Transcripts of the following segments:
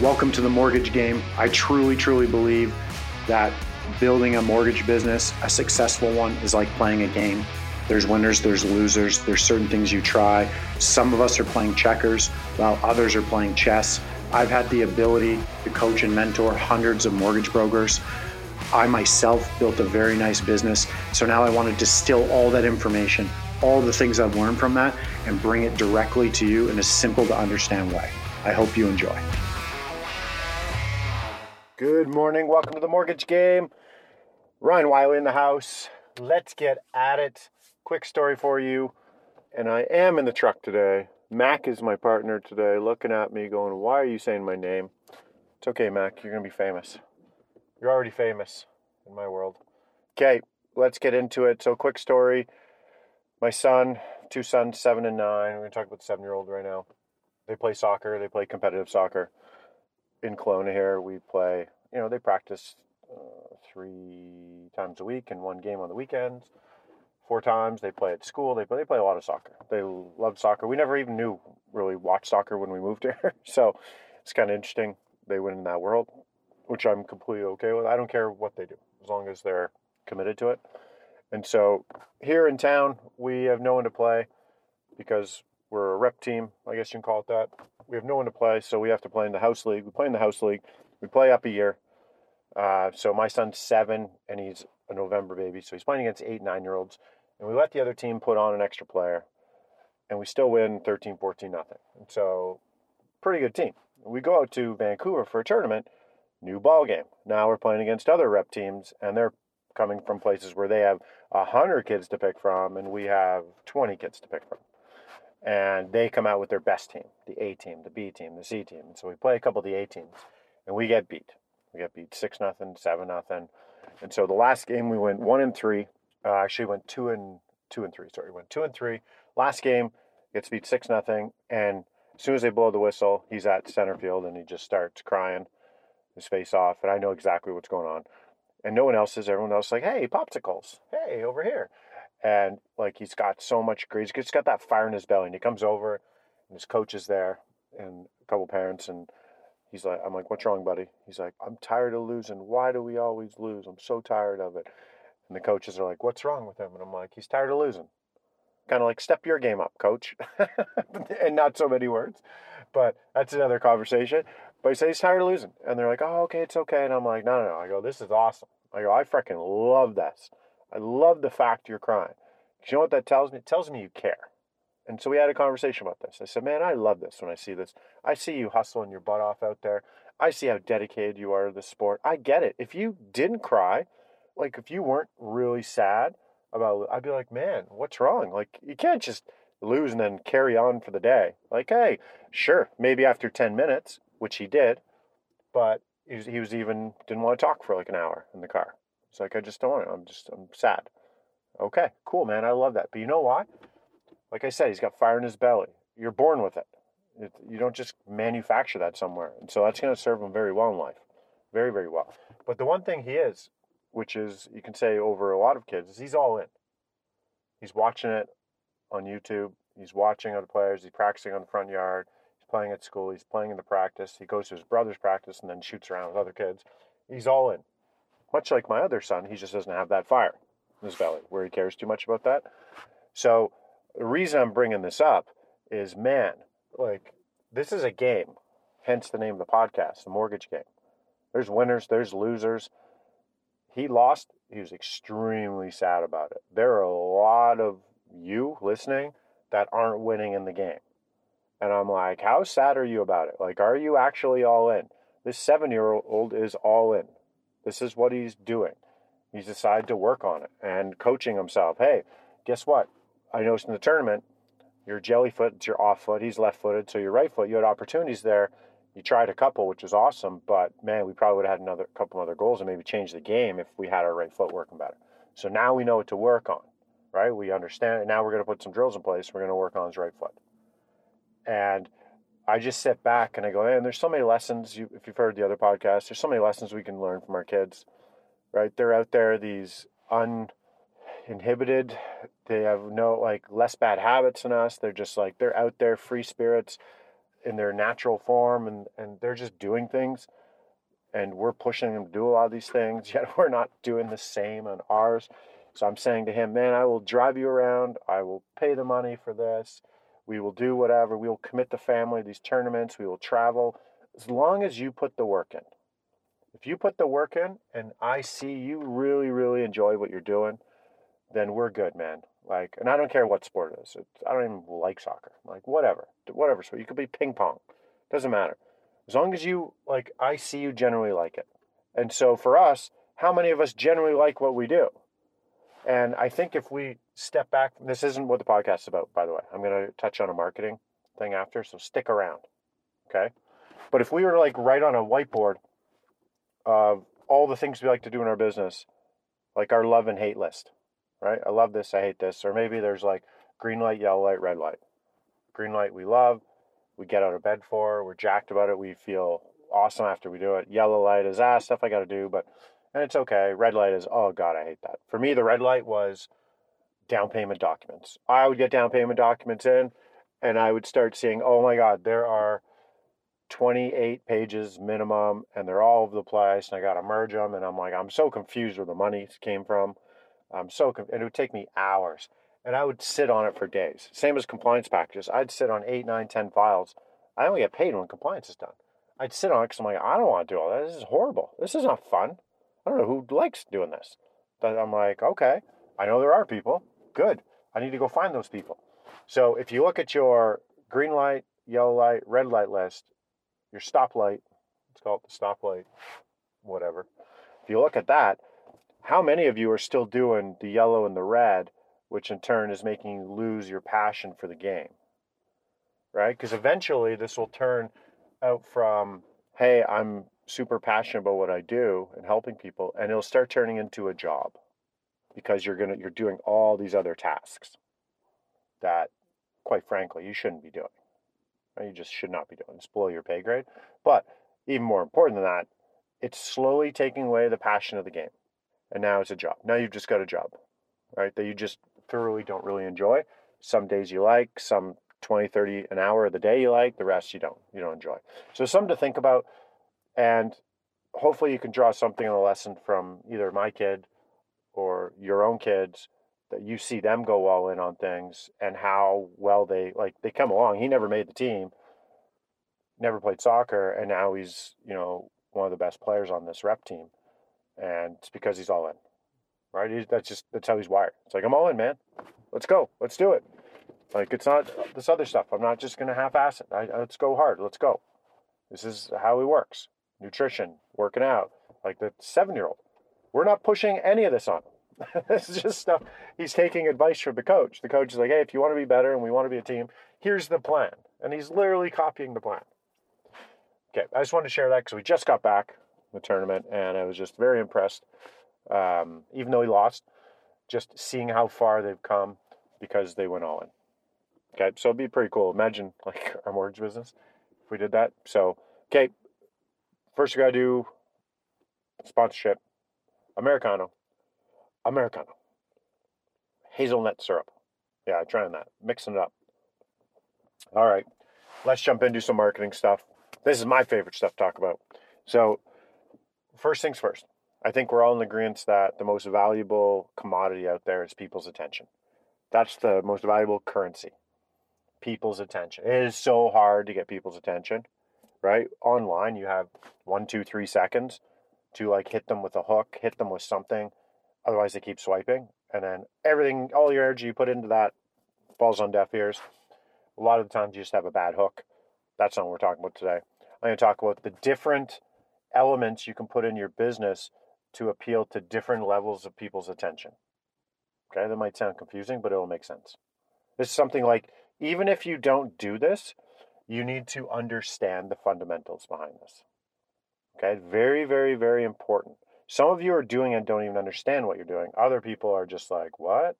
Welcome to the mortgage game. I truly, truly believe that building a mortgage business, a successful one, is like playing a game. There's winners, there's losers, there's certain things you try. Some of us are playing checkers, while others are playing chess. I've had the ability to coach and mentor hundreds of mortgage brokers. I myself built a very nice business. So now I want to distill all that information, all the things I've learned from that, and bring it directly to you in a simple to understand way. I hope you enjoy. Good morning. Welcome to the mortgage game. Ryan Wiley in the house. Let's get at it. Quick story for you. And I am in the truck today. Mac is my partner today, looking at me, going, Why are you saying my name? It's okay, Mac. You're going to be famous. You're already famous in my world. Okay, let's get into it. So, quick story. My son, two sons, seven and nine. We're going to talk about the seven year old right now. They play soccer, they play competitive soccer. In Kelowna here, we play, you know, they practice uh, three times a week and one game on the weekends. Four times they play at school. They play, they play a lot of soccer. They love soccer. We never even knew really watch soccer when we moved here, so it's kind of interesting. They win in that world which I'm completely okay with. I don't care what they do as long as they're committed to it. And so here in town, we have no one to play because we're a rep team, I guess you can call it that. We have no one to play, so we have to play in the house league. We play in the house league. We play up a year. Uh, so my son's seven, and he's a November baby, so he's playing against eight, nine year olds. And we let the other team put on an extra player, and we still win 13, 14, nothing. And so, pretty good team. We go out to Vancouver for a tournament, new ball game. Now we're playing against other rep teams, and they're coming from places where they have hundred kids to pick from, and we have 20 kids to pick from. And they come out with their best team, the A team, the B team, the C team. And so we play a couple of the A teams, and we get beat. We get beat six nothing, seven nothing. And so the last game we went one and three. Uh, actually went two and two and three. Sorry, went two and three. Last game gets beat six nothing, and as soon as they blow the whistle, he's at center field and he just starts crying his face off, and I know exactly what's going on. And no one else is. Everyone else is like, hey, popsicles. Hey, over here. And like he's got so much grease. He's got that fire in his belly. And he comes over, and his coach is there, and a couple parents, and he's like, I'm like, what's wrong, buddy? He's like, I'm tired of losing. Why do we always lose? I'm so tired of it. And the coaches are like, what's wrong with him? And I'm like, he's tired of losing. Kind of like, step your game up, coach. and not so many words. But that's another conversation. But he said he's tired of losing. And they're like, oh, okay, it's okay. And I'm like, no, no, no. I go, this is awesome. I go, I freaking love this. I love the fact you're crying. Because you know what that tells me? It tells me you care. And so we had a conversation about this. I said, man, I love this when I see this. I see you hustling your butt off out there. I see how dedicated you are to the sport. I get it. If you didn't cry, like if you weren't really sad about, I'd be like, man, what's wrong? Like you can't just lose and then carry on for the day. Like, hey, sure, maybe after 10 minutes, which he did, but he was, he was even didn't want to talk for like an hour in the car. It's like I just don't want to. I'm just I'm sad. Okay, cool, man. I love that. But you know why? Like I said, he's got fire in his belly. You're born with it. it you don't just manufacture that somewhere, and so that's going to serve him very well in life, very very well. But the one thing he is, which is you can say over a lot of kids, is he's all in. He's watching it on YouTube. He's watching other players. He's practicing on the front yard He's playing at school, he's playing in the practice, he goes to his brother's practice and then shoots around with other kids. He's all in. Much like my other son, he just doesn't have that fire in his belly where he cares too much about that. So the reason I'm bringing this up is man, like this is a game, hence the name of the podcast, the mortgage game. There's winners, there's losers. He lost, he was extremely sad about it. There are a lot of you listening that aren't winning in the game. And I'm like, how sad are you about it? Like, are you actually all in? This seven year old is all in. This is what he's doing. He's decided to work on it and coaching himself. Hey, guess what? I noticed in the tournament, your jelly foot, it's your off foot. He's left footed. So your right foot, you had opportunities there. You tried a couple, which was awesome. But man, we probably would have had another couple other goals and maybe changed the game if we had our right foot working better. So now we know what to work on, right? We understand. And now we're going to put some drills in place. We're going to work on his right foot. And I just sit back and I go, and there's so many lessons. You, if you've heard the other podcast, there's so many lessons we can learn from our kids, right? They're out there, these uninhibited. They have no like less bad habits than us. They're just like they're out there, free spirits. in their natural form and, and they're just doing things and we're pushing them to do a lot of these things, yet we're not doing the same on ours. So I'm saying to him, man, I will drive you around. I will pay the money for this. We will do whatever. We will commit the family these tournaments. We will travel as long as you put the work in. If you put the work in and I see you really, really enjoy what you're doing, then we're good, man. Like, and I don't care what sport it is. It's, I don't even like soccer. Like, whatever, whatever. So you could be ping pong. Doesn't matter. As long as you like, I see you generally like it. And so for us, how many of us generally like what we do? And I think if we step back, this isn't what the podcast is about, by the way. I'm going to touch on a marketing thing after, so stick around. Okay. But if we were like right on a whiteboard of all the things we like to do in our business, like our love and hate list, right? I love this, I hate this. Or maybe there's like green light, yellow light, red light. Green light we love, we get out of bed for, we're jacked about it, we feel awesome after we do it. Yellow light is ah stuff I got to do, but and it's okay. Red light is oh god, I hate that. For me, the red light was down payment documents. I would get down payment documents in, and I would start seeing oh my god, there are 28 pages minimum, and they're all over the place, and I got to merge them, and I'm like I'm so confused where the money came from. I'm so conf- and it would take me hours, and I would sit on it for days. Same as compliance packages. I'd sit on eight, nine, ten files. I only get paid when compliance is done. I'd sit on it because I'm like, I don't want to do all that. This is horrible. This is not fun. I don't know who likes doing this. But I'm like, okay, I know there are people. Good. I need to go find those people. So if you look at your green light, yellow light, red light list, your stoplight, let's call it the stoplight, whatever. If you look at that, how many of you are still doing the yellow and the red, which in turn is making you lose your passion for the game? Right? Because eventually this will turn out from, hey, I'm super passionate about what I do and helping people, and it'll start turning into a job because you're gonna you're doing all these other tasks that, quite frankly, you shouldn't be doing. You just should not be doing. It's below your pay grade. But even more important than that, it's slowly taking away the passion of the game and now it's a job. Now you've just got a job, right? That you just thoroughly don't really enjoy. Some days you like, some 20, 30 an hour of the day you like, the rest you don't. You don't enjoy. So something to think about and hopefully you can draw something in a lesson from either my kid or your own kids that you see them go all in on things and how well they like they come along. He never made the team, never played soccer, and now he's, you know, one of the best players on this rep team and it's because he's all in, right? He, that's just that's how he's wired. It's like I'm all in, man. Let's go. Let's do it. Like it's not this other stuff. I'm not just gonna half-ass it. I, let's go hard. Let's go. This is how he works. Nutrition, working out, like the seven-year-old. We're not pushing any of this on him. this is just stuff. He's taking advice from the coach. The coach is like, "Hey, if you want to be better and we want to be a team, here's the plan." And he's literally copying the plan. Okay, I just wanted to share that because we just got back the tournament, and I was just very impressed. Um, even though he lost, just seeing how far they've come because they went all in. Okay, so it'd be pretty cool. Imagine like our mortgage business if we did that. So, okay, first we gotta do sponsorship. Americano, Americano, hazelnut syrup. Yeah, trying that, mixing it up. All right, let's jump into some marketing stuff. This is my favorite stuff to talk about. So, first things first. I think we're all in agreement that the most valuable commodity out there is people's attention. That's the most valuable currency. People's attention. It is so hard to get people's attention, right? Online, you have one, two, three seconds to like hit them with a hook, hit them with something. Otherwise, they keep swiping. And then everything, all your energy you put into that falls on deaf ears. A lot of the times, you just have a bad hook. That's not what we're talking about today. I'm going to talk about the different elements you can put in your business to appeal to different levels of people's attention. Okay, that might sound confusing, but it'll make sense. It's something like even if you don't do this, you need to understand the fundamentals behind this. Okay, very, very, very important. Some of you are doing and don't even understand what you're doing. Other people are just like, what?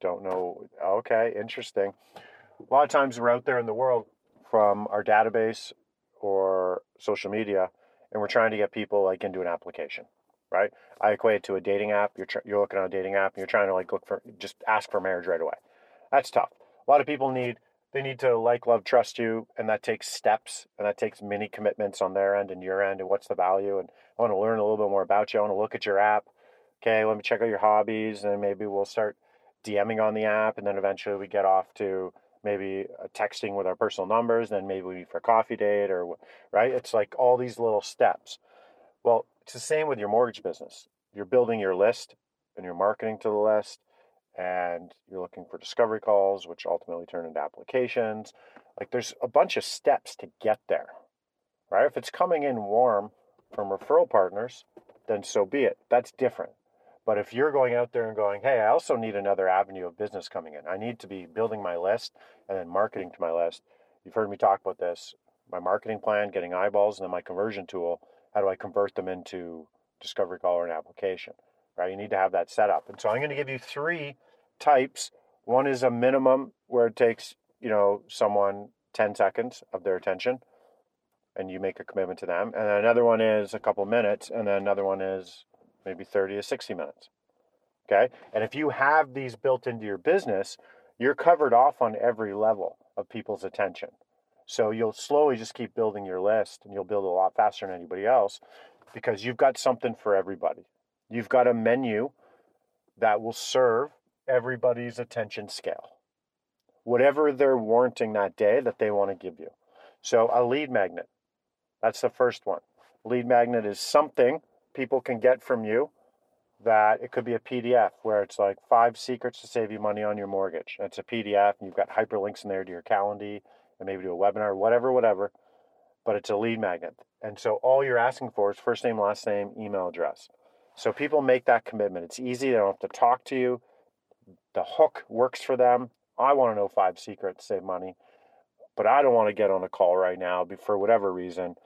Don't know. Okay, interesting. A lot of times we're out there in the world from our database or social media and we're trying to get people like into an application, right? I equate it to a dating app. You're tr- you're looking on a dating app and you're trying to like look for just ask for marriage right away. That's tough. A lot of people need they need to like, love, trust you, and that takes steps and that takes many commitments on their end and your end. And what's the value? And I want to learn a little bit more about you. I want to look at your app. Okay, let me check out your hobbies, and maybe we'll start DMing on the app, and then eventually we get off to maybe uh, texting with our personal numbers, And then maybe we meet for a coffee date or right. It's like all these little steps. Well, it's the same with your mortgage business. You're building your list and you're marketing to the list and you're looking for discovery calls, which ultimately turn into applications. Like there's a bunch of steps to get there, right? If it's coming in warm from referral partners, then so be it. That's different. But if you're going out there and going, hey, I also need another avenue of business coming in, I need to be building my list and then marketing to my list. You've heard me talk about this my marketing plan, getting eyeballs, and then my conversion tool. How do I convert them into discovery call or an application? Right? You need to have that set up. And so I'm going to give you three types. One is a minimum where it takes, you know, someone 10 seconds of their attention and you make a commitment to them. And then another one is a couple minutes, and then another one is maybe 30 to 60 minutes. Okay. And if you have these built into your business, you're covered off on every level of people's attention. So you'll slowly just keep building your list and you'll build a lot faster than anybody else because you've got something for everybody. You've got a menu that will serve everybody's attention scale. Whatever they're warranting that day that they want to give you. So a lead magnet. That's the first one. Lead magnet is something people can get from you that it could be a PDF where it's like five secrets to save you money on your mortgage. It's a PDF and you've got hyperlinks in there to your Calendly and maybe to a webinar, whatever, whatever. But it's a lead magnet. And so all you're asking for is first name, last name, email address. So people make that commitment. It's easy. They don't have to talk to you. The hook works for them. I want to know five secrets, to save money, but I don't want to get on a call right now for whatever reason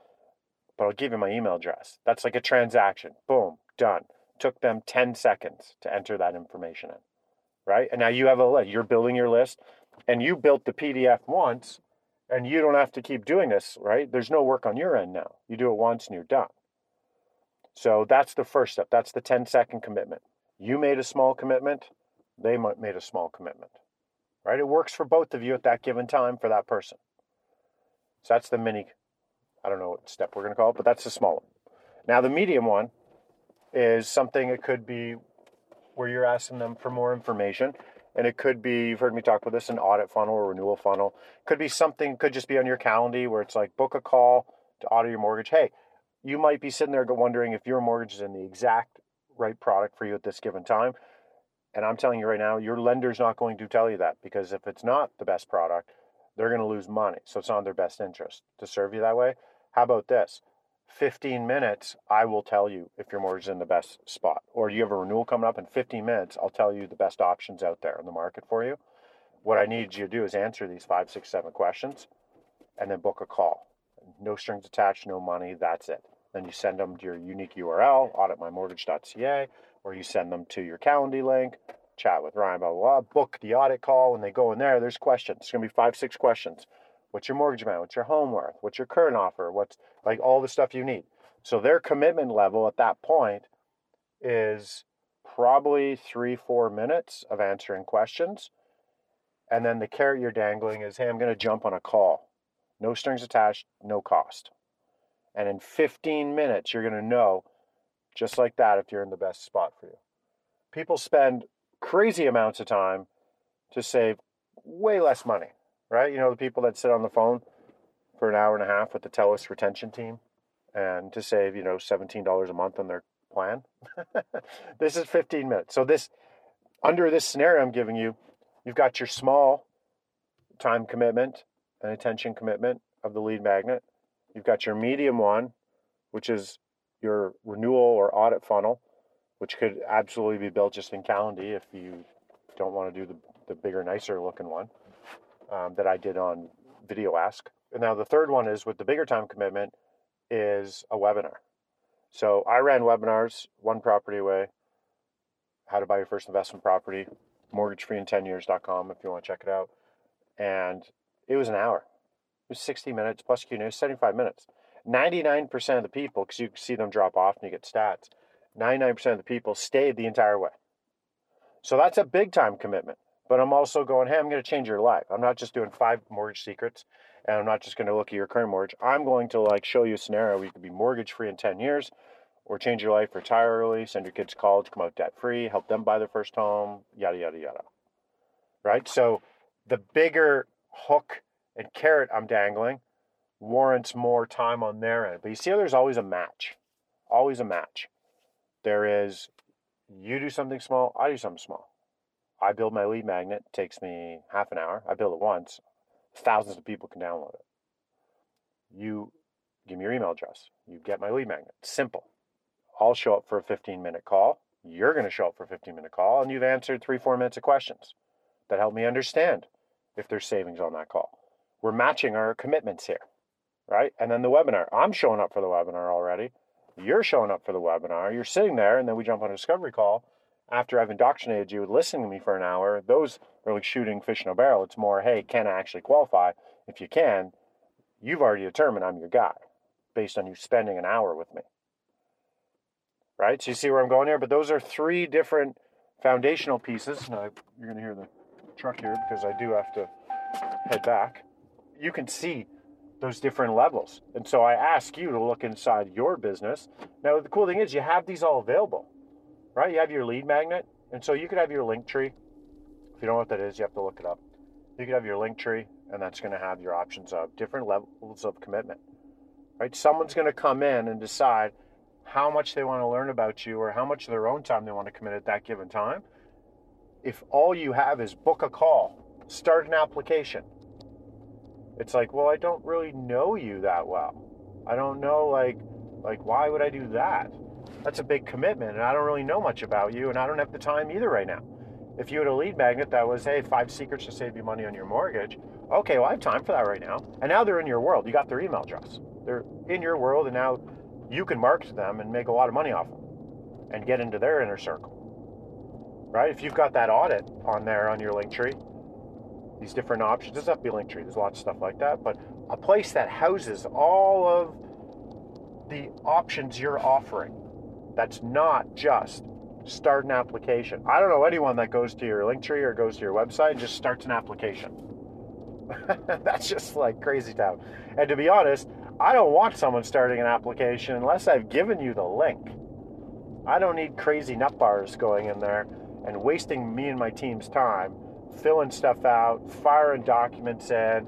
but I'll give you my email address. That's like a transaction. Boom, done. Took them 10 seconds to enter that information in, right? And now you have a list. You're building your list and you built the PDF once and you don't have to keep doing this, right? There's no work on your end now. You do it once and you're done. So that's the first step. That's the 10 second commitment. You made a small commitment, they made a small commitment, right? It works for both of you at that given time for that person. So that's the mini I don't know what step we're going to call it, but that's the small one. Now, the medium one is something it could be where you're asking them for more information. And it could be, you've heard me talk about this, an audit funnel or renewal funnel. Could be something, could just be on your calendar where it's like book a call to audit your mortgage. Hey, you might be sitting there wondering if your mortgage is in the exact right product for you at this given time. And I'm telling you right now, your lender's not going to tell you that because if it's not the best product, they're going to lose money. So it's not in their best interest to serve you that way. How about this? 15 minutes, I will tell you if your mortgage is in the best spot. Or do you have a renewal coming up in 15 minutes, I'll tell you the best options out there in the market for you. What I need you to do is answer these five, six, seven questions and then book a call. No strings attached, no money, that's it. Then you send them to your unique URL, auditmymortgage.ca, or you send them to your Calendly link, chat with Ryan, blah, blah, blah, book the audit call. When they go in there, there's questions. It's going to be five, six questions. What's your mortgage amount? What's your home worth? What's your current offer? What's like all the stuff you need. So their commitment level at that point is probably three, four minutes of answering questions. And then the carrot you're dangling is, hey, I'm going to jump on a call. No strings attached, no cost. And in 15 minutes, you're going to know just like that if you're in the best spot for you. People spend crazy amounts of time to save way less money right? You know, the people that sit on the phone for an hour and a half with the TELUS retention team and to save, you know, $17 a month on their plan. this is 15 minutes. So this under this scenario I'm giving you, you've got your small time commitment and attention commitment of the lead magnet. You've got your medium one, which is your renewal or audit funnel, which could absolutely be built just in Calendly if you don't want to do the, the bigger, nicer looking one um, that I did on Video Ask. And now the third one is with the bigger time commitment is a webinar. So I ran webinars, one property away, how to buy your first investment property, mortgagefreein10years.com if you want to check it out. And it was an hour. Was 60 minutes plus Q&A, 75 minutes. 99% of the people, because you see them drop off and you get stats, 99% of the people stayed the entire way. So that's a big time commitment. but I'm also going, hey, I'm going to change your life. I'm not just doing five mortgage secrets and I'm not just going to look at your current mortgage. I'm going to like show you a scenario where you could be mortgage free in 10 years or change your life, retire early, send your kids to college, come out debt free, help them buy their first home, yada, yada, yada. Right? So the bigger hook and carrot I'm dangling warrants more time on their end. But you see how there's always a match. Always a match. There is you do something small, I do something small. I build my lead magnet, takes me half an hour. I build it once. Thousands of people can download it. You give me your email address. You get my lead magnet. Simple. I'll show up for a 15 minute call. You're going to show up for a 15 minute call, and you've answered three, four minutes of questions that help me understand if there's savings on that call. We're matching our commitments here, right? And then the webinar. I'm showing up for the webinar already. You're showing up for the webinar. You're sitting there, and then we jump on a discovery call after I've indoctrinated you, listening to me for an hour. Those are like shooting fish in a barrel. It's more, hey, can I actually qualify? If you can, you've already determined I'm your guy based on you spending an hour with me. Right? So you see where I'm going here? But those are three different foundational pieces. Now, you're going to hear the truck here because I do have to head back. You can see those different levels. And so I ask you to look inside your business. Now, the cool thing is you have these all available, right? You have your lead magnet. And so you could have your link tree. If you don't know what that is, you have to look it up. You could have your link tree, and that's going to have your options of different levels of commitment, right? Someone's going to come in and decide how much they want to learn about you or how much of their own time they want to commit at that given time. If all you have is book a call, start an application, it's like, well, I don't really know you that well. I don't know, like, like why would I do that? That's a big commitment, and I don't really know much about you, and I don't have the time either right now. If you had a lead magnet that was, hey, five secrets to save you money on your mortgage, okay, well, I have time for that right now. And now they're in your world. You got their email address. They're in your world, and now you can market them and make a lot of money off them and get into their inner circle. Right? If you've got that audit on there on your link tree, these different options. Doesn't to be Linktree. There's lots of stuff like that, but a place that houses all of the options you're offering. That's not just start an application. I don't know anyone that goes to your Linktree or goes to your website and just starts an application. That's just like crazy town. And to be honest, I don't want someone starting an application unless I've given you the link. I don't need crazy nut bars going in there and wasting me and my team's time filling stuff out, firing documents in,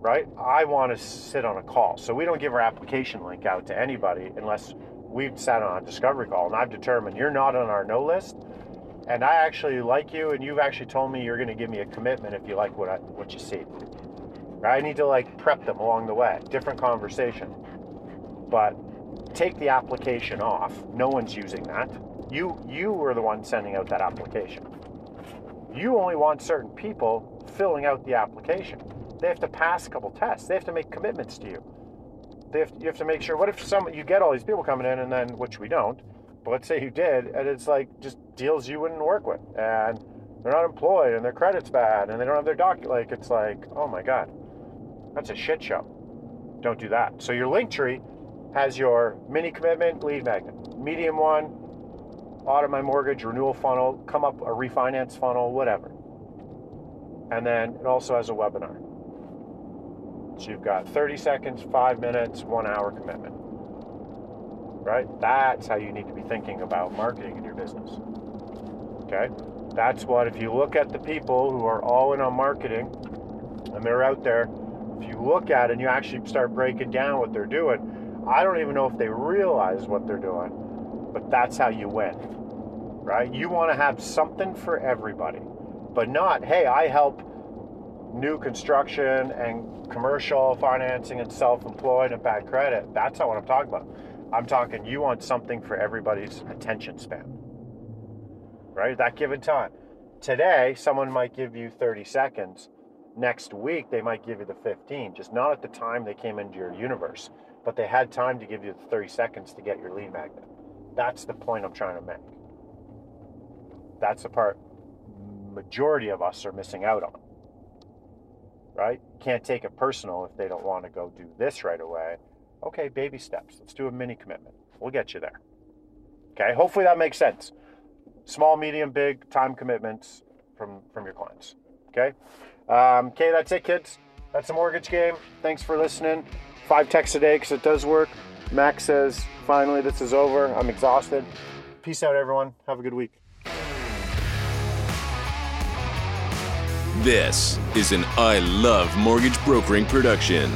right? I want to sit on a call. So we don't give our application link out to anybody unless we've sat on a discovery call and I've determined you're not on our no list and I actually like you and you've actually told me you're going to give me a commitment if you like what I, what you see. Right? I need to like prep them along the way. Different conversation. But take the application off. No one's using that. You you were the one sending out that application you only want certain people filling out the application. They have to pass a couple tests. They have to make commitments to you. They have you have to make sure. What if some you get all these people coming in and then which we don't, but let's say you did, and it's like just deals you wouldn't work with, and they're not employed, and their credit's bad, and they don't have their doc. Like it's like, oh my god, that's a shit show. Don't do that. So your link tree has your mini commitment lead magnet, medium one, audit my mortgage, renewal funnel, come up a refinance funnel, whatever. And then it also has a webinar. So you've got 30 seconds, five minutes, one hour commitment. Right? That's how you need to be thinking about marketing in your business. Okay? That's what, if you look at the people who are all in on marketing and they're out there, if you look at it and you actually start breaking down what they're doing, I don't even know if they realize what they're doing, but that's how you win right? You want to have something for everybody, but not, hey, I help new construction and commercial financing and self employed and bad credit. That's not what I'm talking about. I'm talking you want something for everybody's attention span, right? At that given time. Today, someone might give you 30 seconds. Next week, they might give you the 15, just not at the time they came into your universe, but they had time to give you the 30 seconds to get your lead magnet. That's the point I'm trying to make. That's the part majority of us are missing out on. Right? Can't take it personal if they don't want to go do this right away. Okay, baby steps. Let's do a mini commitment. We'll get you there. Okay, hopefully that makes sense. Small, medium, big time commitments. from from your clients. Okay. Um, okay, that's it, kids. That's the mortgage game. Thanks for listening. Five texts a day because it does work. Max says, finally, this is over. I'm exhausted. Peace out, everyone. Have a good week. This is an I Love Mortgage Brokering production.